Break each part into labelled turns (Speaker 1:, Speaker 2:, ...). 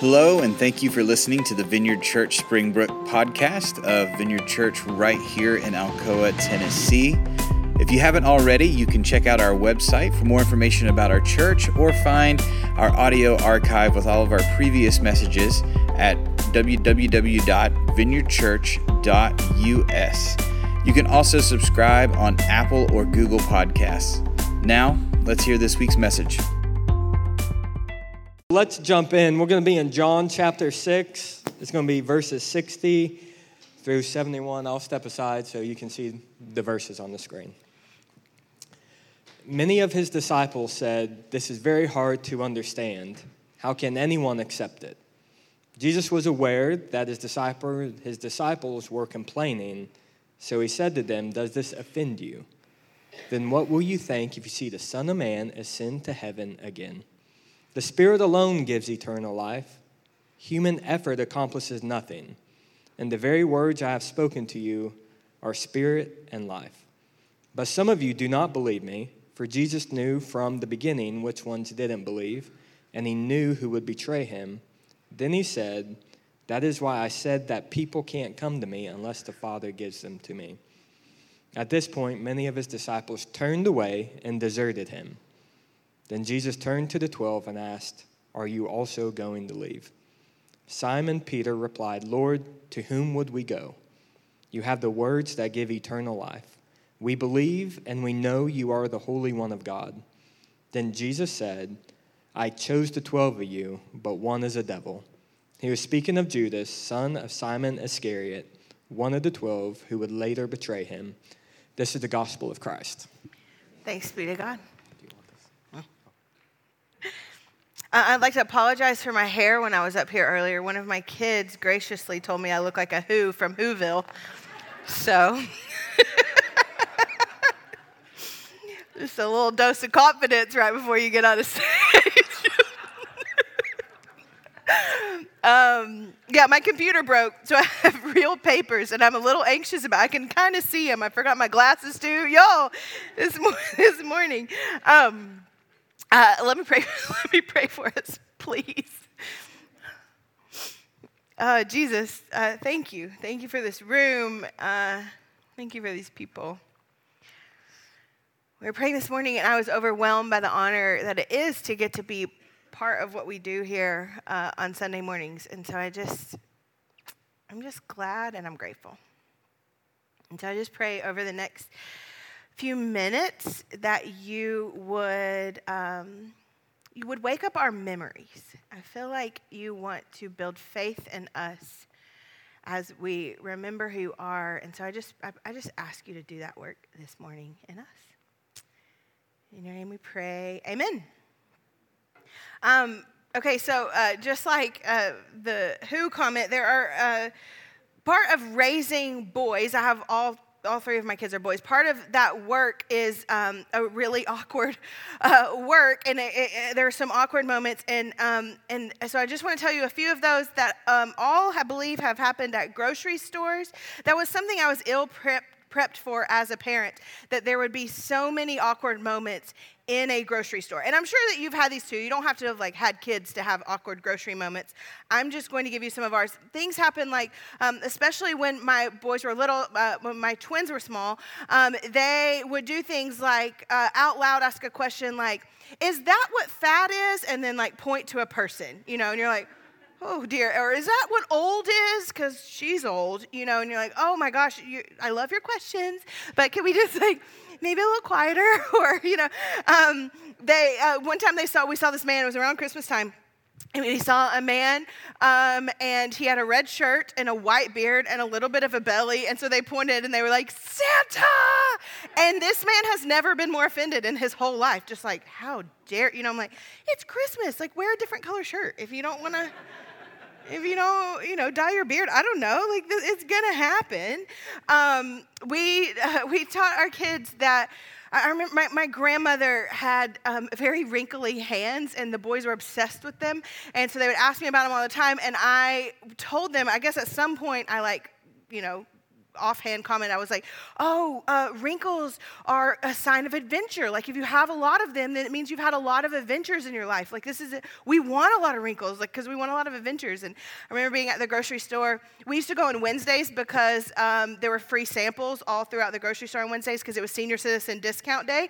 Speaker 1: Hello, and thank you for listening to the Vineyard Church Springbrook podcast of Vineyard Church right here in Alcoa, Tennessee. If you haven't already, you can check out our website for more information about our church or find our audio archive with all of our previous messages at www.vineyardchurch.us. You can also subscribe on Apple or Google Podcasts. Now, let's hear this week's message.
Speaker 2: Let's jump in. We're going to be in John chapter 6. It's going to be verses 60 through 71. I'll step aside so you can see the verses on the screen. Many of his disciples said, This is very hard to understand. How can anyone accept it? Jesus was aware that his, disciple, his disciples were complaining, so he said to them, Does this offend you? Then what will you think if you see the Son of Man ascend to heaven again? The Spirit alone gives eternal life. Human effort accomplishes nothing. And the very words I have spoken to you are spirit and life. But some of you do not believe me, for Jesus knew from the beginning which ones didn't believe, and he knew who would betray him. Then he said, That is why I said that people can't come to me unless the Father gives them to me. At this point, many of his disciples turned away and deserted him. Then Jesus turned to the twelve and asked, Are you also going to leave? Simon Peter replied, Lord, to whom would we go? You have the words that give eternal life. We believe and we know you are the Holy One of God. Then Jesus said, I chose the twelve of you, but one is a devil. He was speaking of Judas, son of Simon Iscariot, one of the twelve who would later betray him. This is the gospel of Christ.
Speaker 3: Thanks be to God. I'd like to apologize for my hair when I was up here earlier. One of my kids graciously told me I look like a Who from Whoville. So, just a little dose of confidence right before you get on a stage. um, yeah, my computer broke, so I have real papers, and I'm a little anxious about. I can kind of see them. I forgot my glasses too, y'all, this, mo- this morning. Um, uh, let me pray. Let me pray for us, please. Uh, Jesus, uh, thank you. Thank you for this room. Uh, thank you for these people. We were praying this morning, and I was overwhelmed by the honor that it is to get to be part of what we do here uh, on Sunday mornings. And so I just, I'm just glad and I'm grateful. And so I just pray over the next few minutes that you would um, you would wake up our memories. I feel like you want to build faith in us as we remember who you are, and so I just I, I just ask you to do that work this morning in us. In your name we pray. Amen. Um, okay, so uh, just like uh, the Who comment, there are uh, part of raising boys. I have all all three of my kids are boys. Part of that work is um, a really awkward uh, work, and it, it, there are some awkward moments. And um, and so I just want to tell you a few of those that um, all I believe have happened at grocery stores. That was something I was ill prepped prepped for as a parent that there would be so many awkward moments in a grocery store. And I'm sure that you've had these too. You don't have to have like had kids to have awkward grocery moments. I'm just going to give you some of ours. Things happen like, um, especially when my boys were little, uh, when my twins were small, um, they would do things like uh, out loud ask a question like, "Is that what fat is?" And then like point to a person, you know, and you're like oh dear or is that what old is because she's old you know and you're like oh my gosh you, i love your questions but can we just like maybe a little quieter or you know um, they uh, one time they saw we saw this man it was around christmas time and he saw a man, um, and he had a red shirt and a white beard and a little bit of a belly. And so they pointed and they were like, Santa! And this man has never been more offended in his whole life. Just like, how dare, you know, I'm like, it's Christmas. Like, wear a different color shirt if you don't want to if you don't, you know, dye your beard, I don't know. Like it's gonna happen. Um, we uh, we taught our kids that. I remember my, my grandmother had um, very wrinkly hands, and the boys were obsessed with them. And so they would ask me about them all the time. And I told them, I guess at some point, I like, you know, offhand comment. I was like, oh, uh, wrinkles are a sign of adventure. Like if you have a lot of them, then it means you've had a lot of adventures in your life. Like this is, a, we want a lot of wrinkles, like because we want a lot of adventures. And I remember being at the grocery store. We used to go on Wednesdays because um, there were free samples all throughout the grocery store on Wednesdays because it was senior citizen discount day.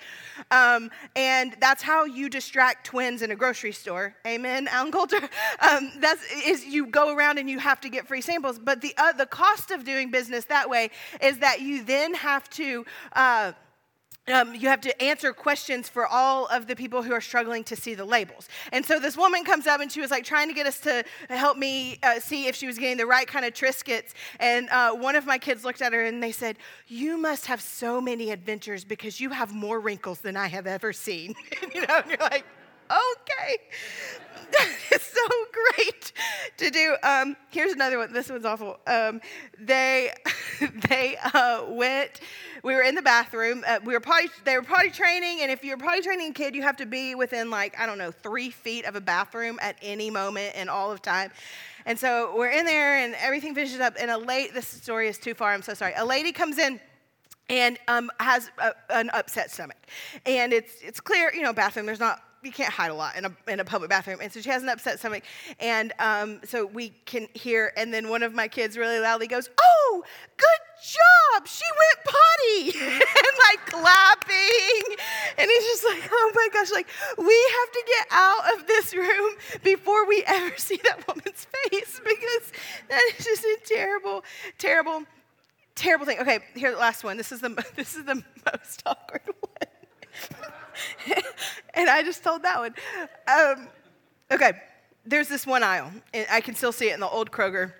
Speaker 3: Um, and that's how you distract twins in a grocery store. Amen, Alan Coulter? Um, that's, is you go around and you have to get free samples. But the, uh, the cost of doing business that way is that you then have to. Uh, um, you have to answer questions for all of the people who are struggling to see the labels. And so this woman comes up and she was like trying to get us to help me uh, see if she was getting the right kind of Triscuits. And uh, one of my kids looked at her and they said, You must have so many adventures because you have more wrinkles than I have ever seen. you know, and you're like, Okay. that is so great to do. Um, here's another one. This one's awful. Um, they they uh, went. We were in the bathroom. Uh, we were potty. They were potty training, and if you're potty training a kid, you have to be within like I don't know three feet of a bathroom at any moment in all of time. And so we're in there, and everything finishes up. And a late. This story is too far. I'm so sorry. A lady comes in and um, has a, an upset stomach. And it's, it's clear, you know, bathroom, there's not you can't hide a lot in a, in a public bathroom. And so she has an upset stomach. And um, so we can hear, and then one of my kids really loudly goes, Oh, good job. She went potty. and like clapping. And he's just like, Oh my gosh, like we have to get out of this room before we ever see that woman's face because that is just a terrible, terrible, terrible thing. Okay, here, the last one. This is the, this is the most awkward one. and I just told that one. Um, okay, there's this one aisle, and I can still see it in the old Kroger.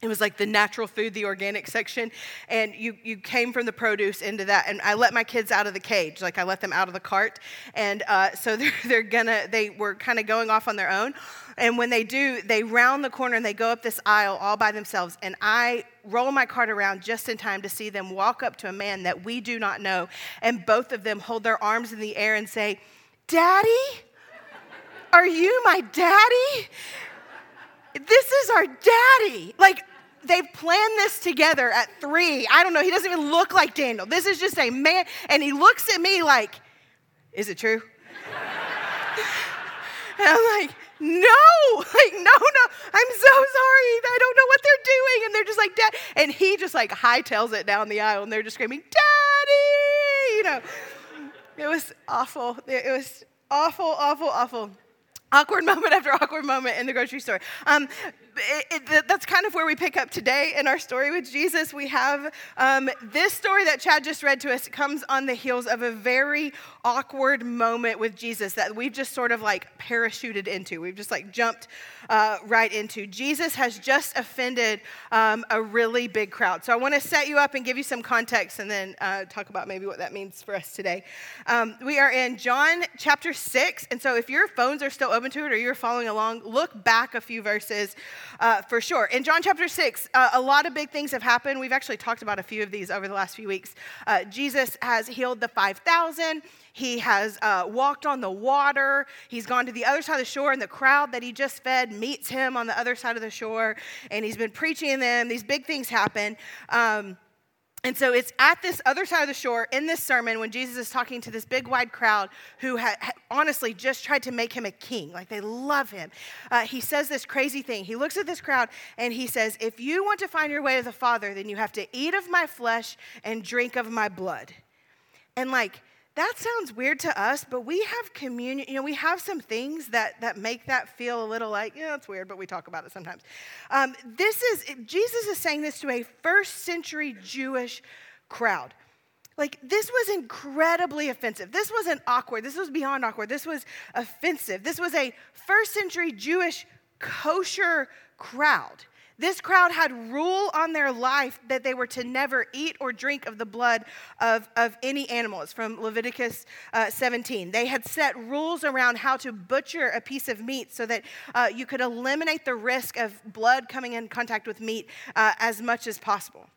Speaker 3: It was like the natural food, the organic section, and you, you came from the produce into that. And I let my kids out of the cage, like I let them out of the cart, and uh, so they're, they're gonna they were kind of going off on their own. And when they do, they round the corner and they go up this aisle all by themselves. And I roll my cart around just in time to see them walk up to a man that we do not know. And both of them hold their arms in the air and say, Daddy? Are you my daddy? This is our daddy. Like, they've planned this together at three. I don't know. He doesn't even look like Daniel. This is just a man. And he looks at me like, Is it true? and I'm like, no, like, no, no, I'm so sorry. I don't know what they're doing. And they're just like, Dad. And he just like hightails it down the aisle and they're just screaming, Daddy. You know, it was awful. It was awful, awful, awful. Awkward moment after awkward moment in the grocery store. Um, it, it, that's kind of where we pick up today in our story with Jesus. We have um, this story that Chad just read to us comes on the heels of a very awkward moment with Jesus that we've just sort of like parachuted into. We've just like jumped uh, right into. Jesus has just offended um, a really big crowd. So I want to set you up and give you some context and then uh, talk about maybe what that means for us today. Um, we are in John chapter 6. And so if your phones are still open to it or you're following along, look back a few verses uh, for sure. In John chapter 6, uh, a lot of big things have happened. We've actually talked about a few of these over the last few weeks. Uh, Jesus has healed the 5,000. He has uh, walked on the water. He's gone to the other side of the shore, and the crowd that he just fed meets him on the other side of the shore. And he's been preaching to them. These big things happen. Um, and so it's at this other side of the shore in this sermon when Jesus is talking to this big wide crowd who ha- honestly just tried to make him a king. Like they love him. Uh, he says this crazy thing. He looks at this crowd and he says, If you want to find your way to the Father, then you have to eat of my flesh and drink of my blood. And like, that sounds weird to us, but we have communion, you know, we have some things that, that make that feel a little like, yeah, it's weird, but we talk about it sometimes. Um, this is, Jesus is saying this to a first century Jewish crowd. Like, this was incredibly offensive. This wasn't awkward. This was beyond awkward. This was offensive. This was a first century Jewish kosher crowd. This crowd had rule on their life that they were to never eat or drink of the blood of, of any animal. It's from Leviticus uh, 17. They had set rules around how to butcher a piece of meat so that uh, you could eliminate the risk of blood coming in contact with meat uh, as much as possible.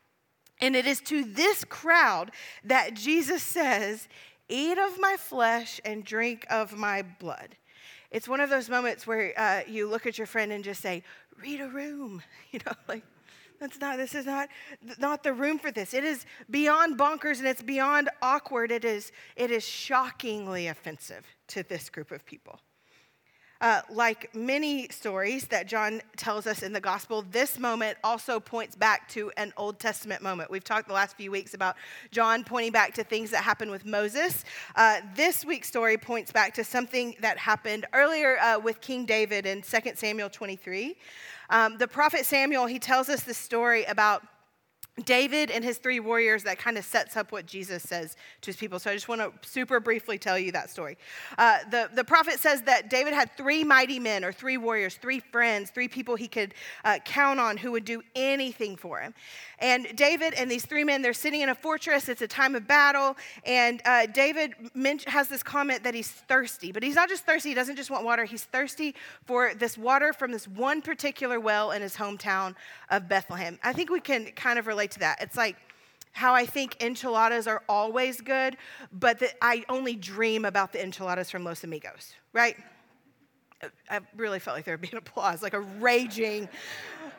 Speaker 3: And it is to this crowd that Jesus says, Eat of my flesh and drink of my blood. It's one of those moments where uh, you look at your friend and just say, read a room. You know, like That's not, this is not, not the room for this. It is beyond bonkers and it's beyond awkward. It is, it is shockingly offensive to this group of people. Uh, like many stories that John tells us in the gospel, this moment also points back to an Old Testament moment. We've talked the last few weeks about John pointing back to things that happened with Moses. Uh, this week's story points back to something that happened earlier uh, with King David in 2 Samuel 23. Um, the prophet Samuel, he tells us the story about David and his three warriors that kind of sets up what Jesus says to his people. So I just want to super briefly tell you that story. Uh, the, the prophet says that David had three mighty men or three warriors, three friends, three people he could uh, count on who would do anything for him. And David and these three men, they're sitting in a fortress. It's a time of battle. And uh, David has this comment that he's thirsty, but he's not just thirsty. He doesn't just want water. He's thirsty for this water from this one particular well in his hometown of Bethlehem. I think we can kind of relate to that. It's like, how I think enchiladas are always good, but that I only dream about the enchiladas from Los Amigos, right? I really felt like there would be an applause, like a raging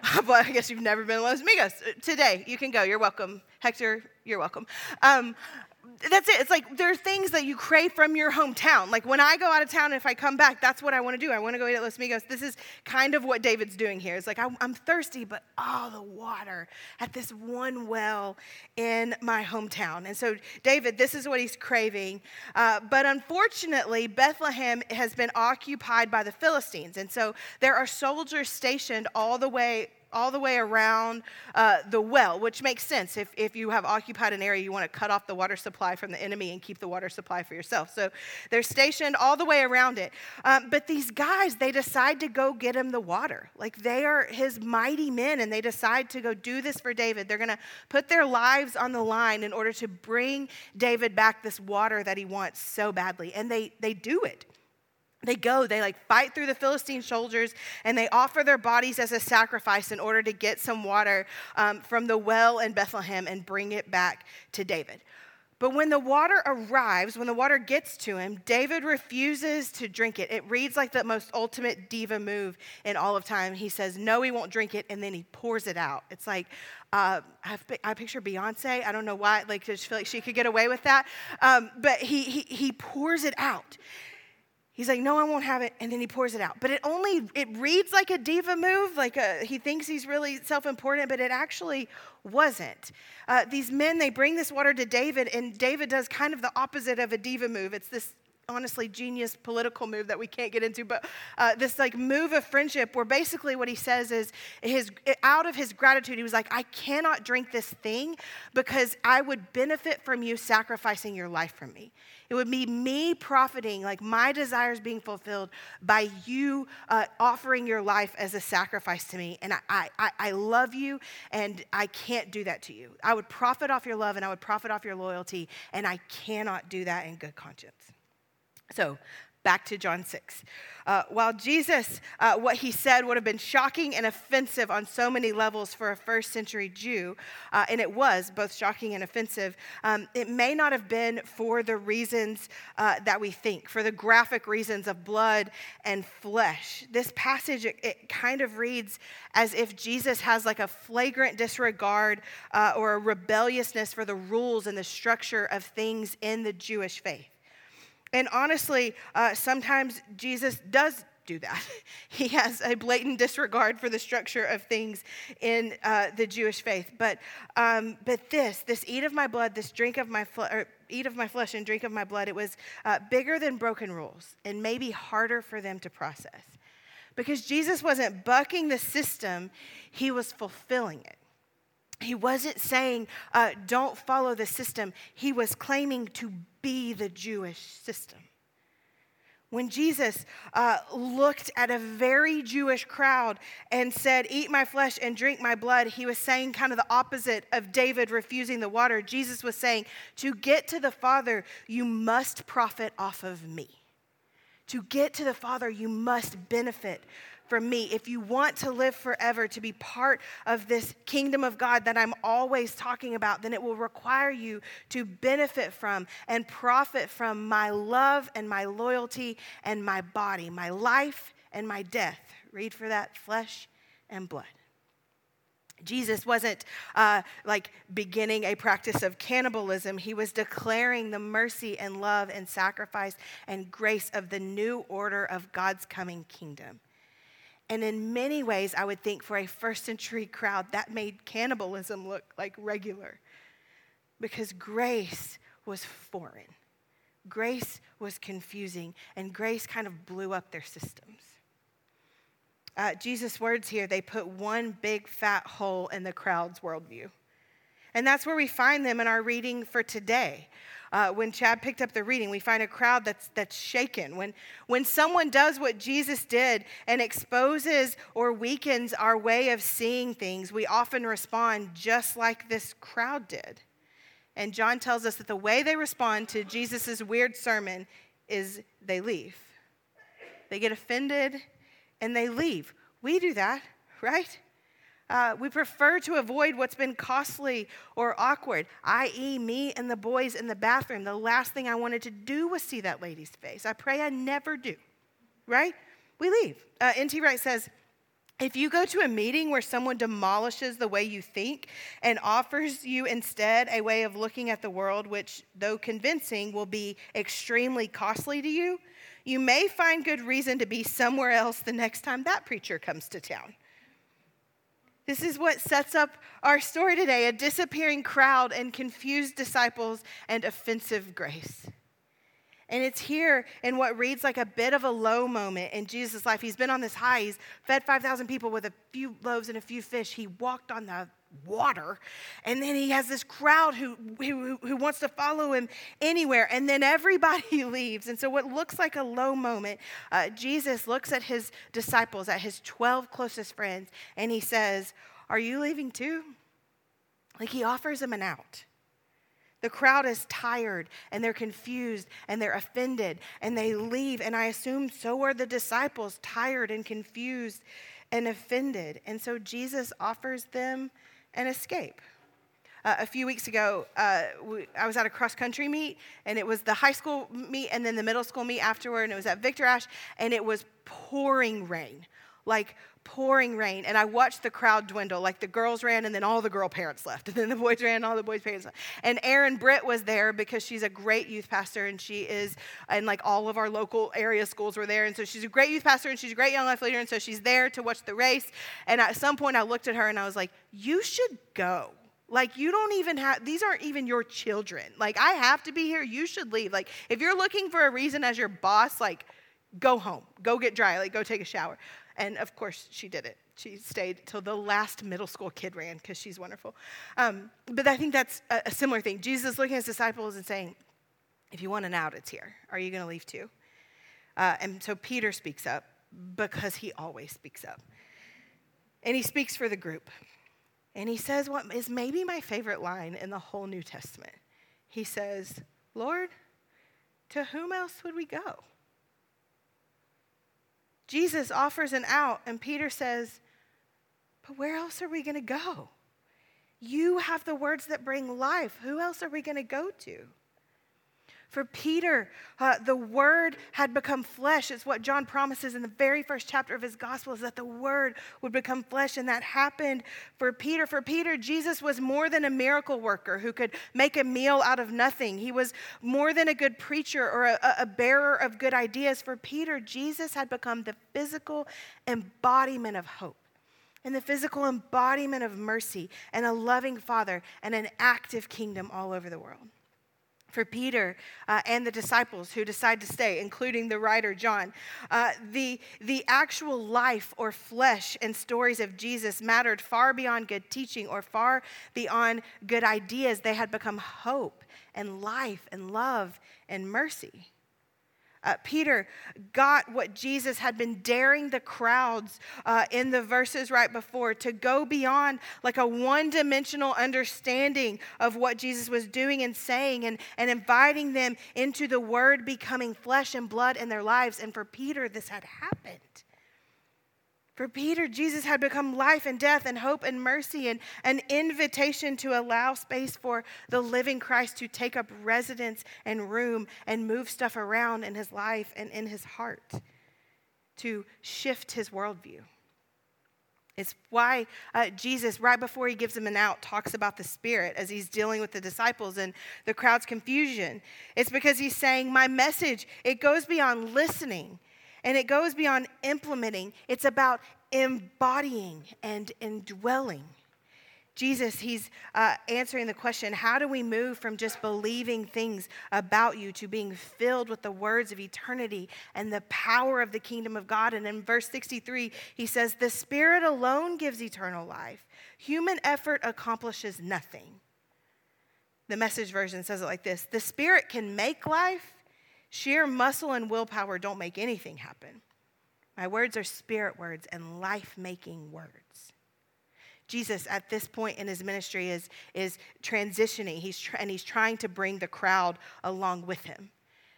Speaker 3: but I guess you've never been to Los Amigos. Today, you can go. You're welcome. Hector, you're welcome. Um, that's it. It's like there are things that you crave from your hometown. Like when I go out of town and if I come back, that's what I want to do. I want to go eat at Los Amigos. This is kind of what David's doing here. It's like I'm, I'm thirsty, but oh, the water at this one well in my hometown. And so, David, this is what he's craving. Uh, but unfortunately, Bethlehem has been occupied by the Philistines. And so there are soldiers stationed all the way all the way around uh, the well, which makes sense. If, if you have occupied an area, you want to cut off the water supply from the enemy and keep the water supply for yourself. So they're stationed all the way around it. Um, but these guys, they decide to go get him the water. Like they are his mighty men, and they decide to go do this for David. They're going to put their lives on the line in order to bring David back this water that he wants so badly. And they, they do it they go, they like fight through the Philistine soldiers, and they offer their bodies as a sacrifice in order to get some water um, from the well in Bethlehem and bring it back to David. But when the water arrives, when the water gets to him, David refuses to drink it. It reads like the most ultimate diva move in all of time. He says, No, he won't drink it, and then he pours it out. It's like, uh, I picture Beyonce. I don't know why, like, I just feel like she could get away with that. Um, but he, he, he pours it out. He's like, no, I won't have it. And then he pours it out. But it only, it reads like a diva move, like a, he thinks he's really self important, but it actually wasn't. Uh, these men, they bring this water to David, and David does kind of the opposite of a diva move. It's this honestly genius political move that we can't get into but uh, this like move of friendship where basically what he says is his out of his gratitude he was like i cannot drink this thing because i would benefit from you sacrificing your life for me it would be me profiting, like my desires being fulfilled by you uh, offering your life as a sacrifice to me. And I, I, I love you, and I can't do that to you. I would profit off your love, and I would profit off your loyalty, and I cannot do that in good conscience. So back to John 6. Uh, while Jesus, uh, what he said would have been shocking and offensive on so many levels for a first century Jew, uh, and it was both shocking and offensive, um, it may not have been for the reasons uh, that we think, for the graphic reasons of blood and flesh. This passage, it, it kind of reads as if Jesus has like a flagrant disregard uh, or a rebelliousness for the rules and the structure of things in the Jewish faith. And honestly, uh, sometimes Jesus does do that. he has a blatant disregard for the structure of things in uh, the Jewish faith. But, um, but this, this eat of my blood, this drink of my eat of my flesh and drink of my blood, it was uh, bigger than broken rules and maybe harder for them to process. Because Jesus wasn't bucking the system, he was fulfilling it. He wasn't saying, uh, don't follow the system. He was claiming to be the Jewish system. When Jesus uh, looked at a very Jewish crowd and said, Eat my flesh and drink my blood, he was saying kind of the opposite of David refusing the water. Jesus was saying, To get to the Father, you must profit off of me. To get to the Father, you must benefit from me, if you want to live forever, to be part of this kingdom of God that I'm always talking about, then it will require you to benefit from and profit from my love and my loyalty and my body, my life and my death. Read for that flesh and blood. Jesus wasn't uh, like beginning a practice of cannibalism. He was declaring the mercy and love and sacrifice and grace of the new order of God's coming kingdom. And in many ways, I would think for a first century crowd, that made cannibalism look like regular because grace was foreign. Grace was confusing, and grace kind of blew up their systems. Uh, Jesus' words here, they put one big fat hole in the crowd's worldview. And that's where we find them in our reading for today. Uh, when Chad picked up the reading, we find a crowd that's, that's shaken. When, when someone does what Jesus did and exposes or weakens our way of seeing things, we often respond just like this crowd did. And John tells us that the way they respond to Jesus' weird sermon is they leave. They get offended and they leave. We do that, right? Uh, we prefer to avoid what's been costly or awkward, i.e., me and the boys in the bathroom. The last thing I wanted to do was see that lady's face. I pray I never do, right? We leave. Uh, N.T. Wright says, if you go to a meeting where someone demolishes the way you think and offers you instead a way of looking at the world, which, though convincing, will be extremely costly to you, you may find good reason to be somewhere else the next time that preacher comes to town. This is what sets up our story today a disappearing crowd and confused disciples and offensive grace. And it's here in what reads like a bit of a low moment in Jesus' life. He's been on this high. He's fed 5,000 people with a few loaves and a few fish. He walked on the water. And then he has this crowd who, who, who wants to follow him anywhere. And then everybody leaves. And so, what looks like a low moment, uh, Jesus looks at his disciples, at his 12 closest friends, and he says, Are you leaving too? Like he offers them an out. The crowd is tired and they're confused and they're offended and they leave. And I assume so are the disciples, tired and confused and offended. And so Jesus offers them an escape. Uh, a few weeks ago, uh, we, I was at a cross country meet, and it was the high school meet and then the middle school meet afterward, and it was at Victor Ashe, and it was pouring rain like pouring rain. And I watched the crowd dwindle. Like the girls ran, and then all the girl parents left. And then the boys ran, and all the boys' parents left. And Erin Britt was there because she's a great youth pastor, and she is, and like all of our local area schools were there. And so she's a great youth pastor, and she's a great young life leader. And so she's there to watch the race. And at some point, I looked at her and I was like, You should go. Like, you don't even have, these aren't even your children. Like, I have to be here. You should leave. Like, if you're looking for a reason as your boss, like, go home, go get dry, like, go take a shower. And of course, she did it. She stayed till the last middle school kid ran because she's wonderful. Um, but I think that's a, a, similar thing. Jesus looking at his disciples and saying, If you want an out, it's here. Are you going to leave too? Uh, and so Peter speaks up because he always speaks up. And he speaks for the group. And he says what is maybe my favorite line in the whole New Testament. He says, Lord, to whom else would we go? Jesus offers an out, and Peter says, But where else are we going to go? You have the words that bring life. Who else are we going to go to? For Peter, uh, the Word had become flesh. It's what John promises in the very first chapter of his gospel is that the Word would become flesh, and that happened for Peter. For Peter, Jesus was more than a miracle worker who could make a meal out of nothing. He was more than a good preacher or a, a bearer of good ideas. For Peter, Jesus had become the physical embodiment of hope and the physical embodiment of mercy and a loving Father and an active kingdom all over the world for Peter uh, and the disciples who decide to stay, including the writer John. Uh, the, the actual life or flesh and stories of Jesus mattered far beyond good teaching or far beyond good ideas. They had become hope and life and love and mercy. Uh, Peter got what Jesus had been daring the crowds uh, in the verses right before to go beyond like a one dimensional understanding of what Jesus was doing and saying and, and inviting them into the word becoming flesh and blood in their lives. And for Peter, this had happened. For Peter, Jesus had become life and death and hope and mercy and an invitation to allow space for the living Christ to take up residence and room and move stuff around in his life and in his heart, to shift his worldview. It's why uh, Jesus, right before he gives him an out, talks about the Spirit as he's dealing with the disciples and the crowd's confusion. It's because he's saying, My message, it goes beyond listening and it goes beyond implementing, it's about embodying and indwelling. Jesus, he's uh, answering the question how do we move from just believing things about you to being filled with the words of eternity and the power of the kingdom of God? And in verse 63, he says, The Spirit alone gives eternal life, human effort accomplishes nothing. The message version says it like this The Spirit can make life, sheer muscle and willpower don't make anything happen. My words are spirit words and life making words. Jesus, at this point in his ministry, is, is transitioning, he's tr- and he's trying to bring the crowd along with him.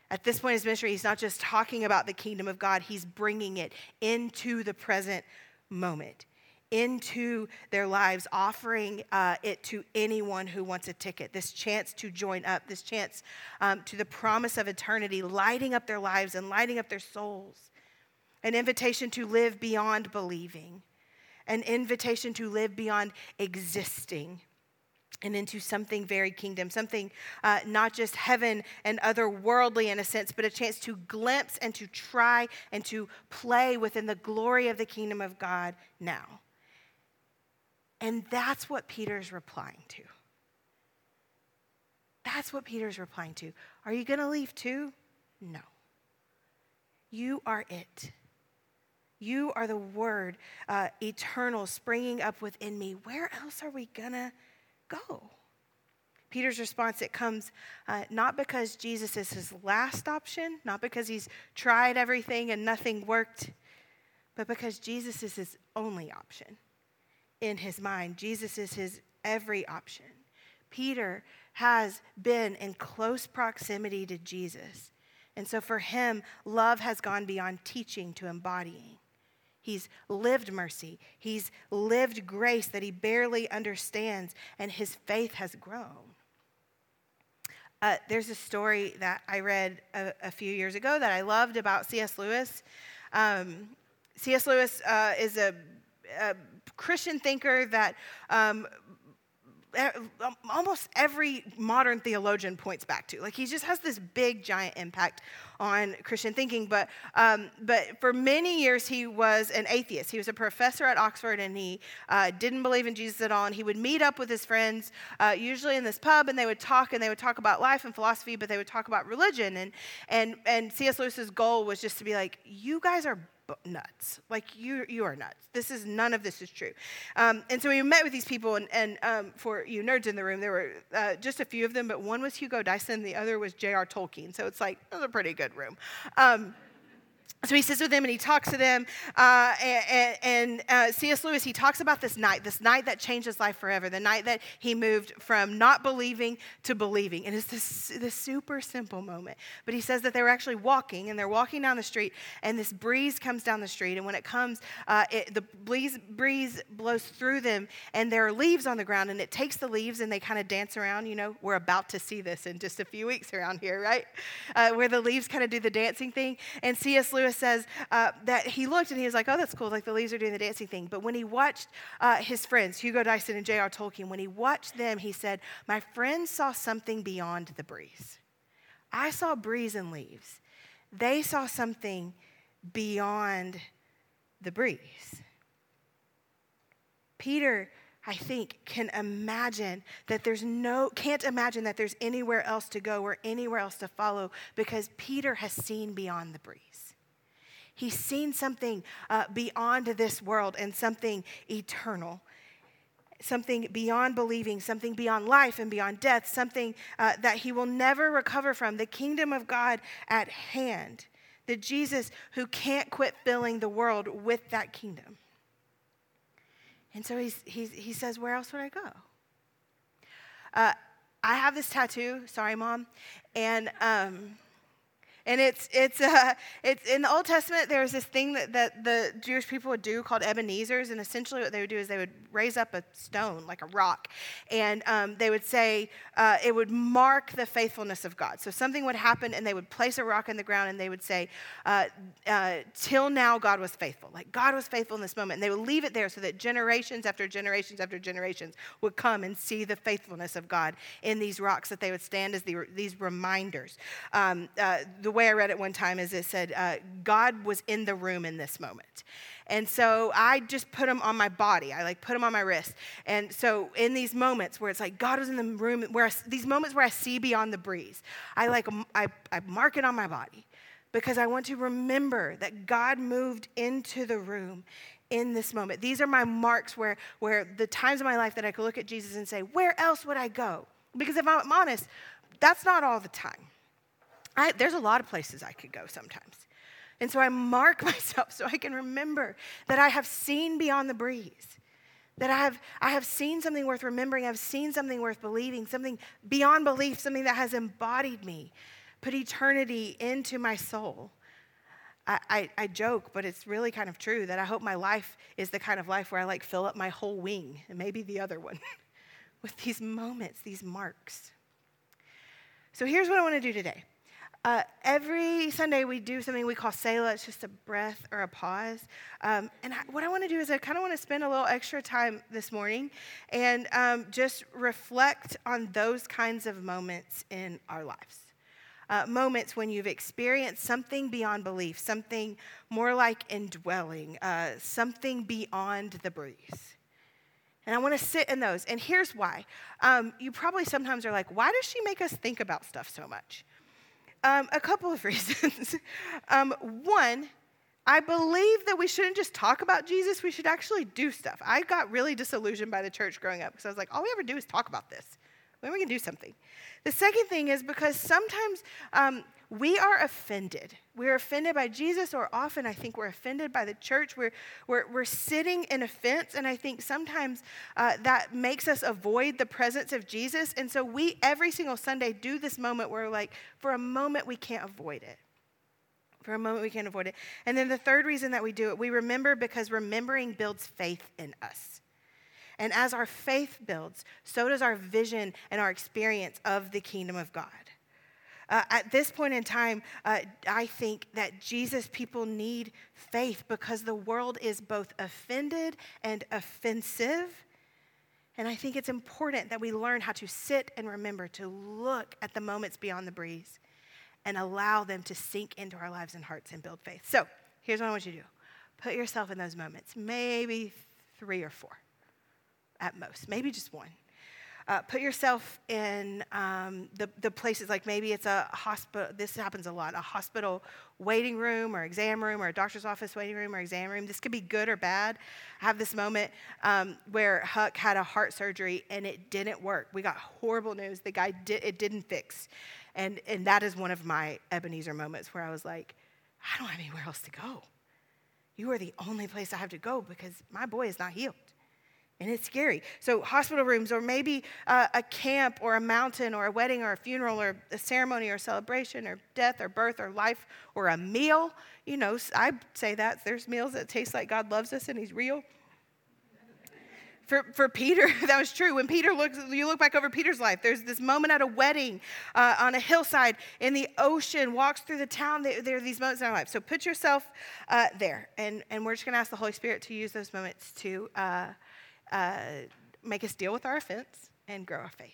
Speaker 3: At this point in his ministry, he's not just talking about the kingdom of God, he's bringing it into the present moment, into their lives, offering uh, it to anyone who wants a ticket. This chance to join up, this chance um, to the promise of eternity, lighting up their lives and lighting up their souls. An invitation to live beyond believing an invitation to live beyond existing and into something very kingdom, something uh, not just heaven and otherworldly in a sense, but a chance to glimpse and to try and to play within the glory of the kingdom of God now. And that's what Peter's replying to. That's what Peter's replying to. Are you going to leave too? No. You are it. You are the word, uh, eternal, springing up within me. Where else are we going to go? Peter's response it comes uh, not because Jesus is his last option, not because he's tried everything and nothing worked, but because Jesus is his only option in his mind. Jesus is his every option. Peter has been in close proximity to Jesus. And so for him, love has gone beyond teaching to embodying. He's lived mercy. He's lived grace that he barely understands, and his faith has grown. Uh, there's a story that I read a, a, few years ago that I loved about C.S. Lewis. Um, C.S. Lewis uh, is a, a, Christian thinker that um, almost every modern theologian points back to. Like he just has this big, giant impact on Christian thinking. But, um, but for many years, he was an atheist. He was a professor at Oxford and he uh, didn't believe in Jesus at all. And he would meet up with his friends, uh, usually in this pub, and they would talk and they would talk about life and philosophy, but they would talk about religion. And, and, and C.S. Lewis's goal was just to be like, you guys are nuts. Like you, you are nuts. This is none of this is true. Um, and so we met with these people, and, and um, for you nerds in the room, there were uh, just a few of them, but one was Hugo Dyson, the other was J.R. Tolkien. So it's like it was a pretty good room. Um, so he sits with them and he talks to them. Uh, and, and uh, C.S. Lewis, he talks about this night, this night that changed his life forever, the night that he moved from not believing to believing. And it's this, this super simple moment. But he says that they were actually walking and they're walking down the street, and this breeze comes down the street. And when it comes, uh, it, the breeze, breeze blows through them, and there are leaves on the ground, and it takes the leaves and they kind of dance around. You know, we're about to see this in just a few weeks around here, right? Uh, where the leaves kind of do the dancing thing. And C.S. Lewis says uh, that he looked and he was like, oh, that's cool. Like the leaves are doing the dancing thing. But when he watched uh, his friends, Hugo Dyson and J.R. Tolkien, when he watched them, he said, My friends saw something beyond the breeze. I saw breeze and leaves. They saw something beyond the breeze. Peter I think, can imagine that there's no, can't imagine that there's anywhere else to go or anywhere else to follow because Peter has seen beyond the breeze. He's seen something uh, beyond this world and something eternal. Something beyond believing, something beyond life and beyond death, something uh, that he will never recover from. The kingdom of God at hand. The Jesus who can't quit filling the world with that kingdom. And so he's, he's, he says, Where else would I go? Uh, I have this tattoo, sorry, mom, and um, And it's, it's, uh, it's in the Old Testament, there was this thing that, that the Jewish people would do called Ebenezer's. And essentially, what they would do is they would raise up a stone, like a rock, and um, they would say uh, it would mark the faithfulness of God. So something would happen, and they would place a rock in the ground, and they would say, uh, uh, Till now, God was faithful. Like God was faithful in this moment. And they would leave it there so that generations after generations after generations would come and see the faithfulness of God in these rocks that they would stand as the, these reminders. Um, uh, the way I read it one time is it said, uh, God was in the room in this moment. And so I just put them on my body. I like put them on my wrist. And so in these moments where it's like God was in the room, where I, these moments where I see beyond the breeze, I like I, I mark it on my body because I want to remember that God moved into the room in this moment. These are my marks where, where the times of my life that I could look at Jesus and say, Where else would I go? Because if I'm honest, that's not all the time. I, there's a lot of places I could go sometimes. And so I mark myself so I can remember that I have seen beyond the breeze, that I have, I have seen something worth remembering, I've seen something worth believing, something beyond belief, something that has embodied me, put eternity into my soul. I, I, I, joke, but it's really kind of true that I hope my life is the kind of life where I like fill up my whole wing and maybe the other one with these moments, these marks. So here's what I want to do today. Uh, every Sunday we do something we call Selah. It's just a breath or a pause. Um, and I, what I want to do is I kind of want to spend a little extra time this morning and um, just reflect on those kinds of moments in our lives. Uh, moments when you've experienced something beyond belief, something more like indwelling, uh, something beyond the breeze. And I want to sit in those. And here's why. Um, you probably sometimes are like, why does she make us think about stuff so much? Um, a couple of reasons. um, one, I believe that we shouldn't just talk about Jesus, we should actually do stuff. I got really disillusioned by the church growing up because I was like, all we ever do is talk about this. When we can do something. The second thing is because sometimes um, we are offended. We're offended by Jesus, or often I think we're offended by the church. We're, we're, we're sitting in offense, and I think sometimes uh, that makes us avoid the presence of Jesus. And so we, every single Sunday, do this moment where, like, for a moment, we can't avoid it. For a moment, we can't avoid it. And then the third reason that we do it, we remember because remembering builds faith in us. And as our faith builds, so does our vision and our experience of the kingdom of God. Uh, at this point in time, uh, I think that Jesus people need faith because the world is both offended and offensive. And I think it's important that we learn how to sit and remember to look at the moments beyond the breeze and allow them to sink into our lives and hearts and build faith. So here's what I want you to do put yourself in those moments, maybe three or four at most, maybe just one. Uh, put yourself in um, the, the places like maybe it's a hospital, this happens a lot, a hospital waiting room or exam room or a doctor's office waiting room or exam room. This could be good or bad. I have this moment um, where Huck had a heart surgery and it didn't work. We got horrible news. The guy, did, it didn't fix. And, and that is one of my Ebenezer moments where I was like, I don't have anywhere else to go. You are the only place I have to go because my boy is not healed. And it's scary. So, hospital rooms, or maybe uh, a camp, or a mountain, or a wedding, or a funeral, or a ceremony, or celebration, or death, or birth, or life, or a meal. You know, I say that. There's meals that taste like God loves us and He's real. For, for Peter, that was true. When Peter looks, you look back over Peter's life, there's this moment at a wedding uh, on a hillside in the ocean, walks through the town. There, there are these moments in our life. So put yourself uh, there. And, and we're just going to ask the Holy Spirit to use those moments to. Uh, make us deal with our offense and grow our faith.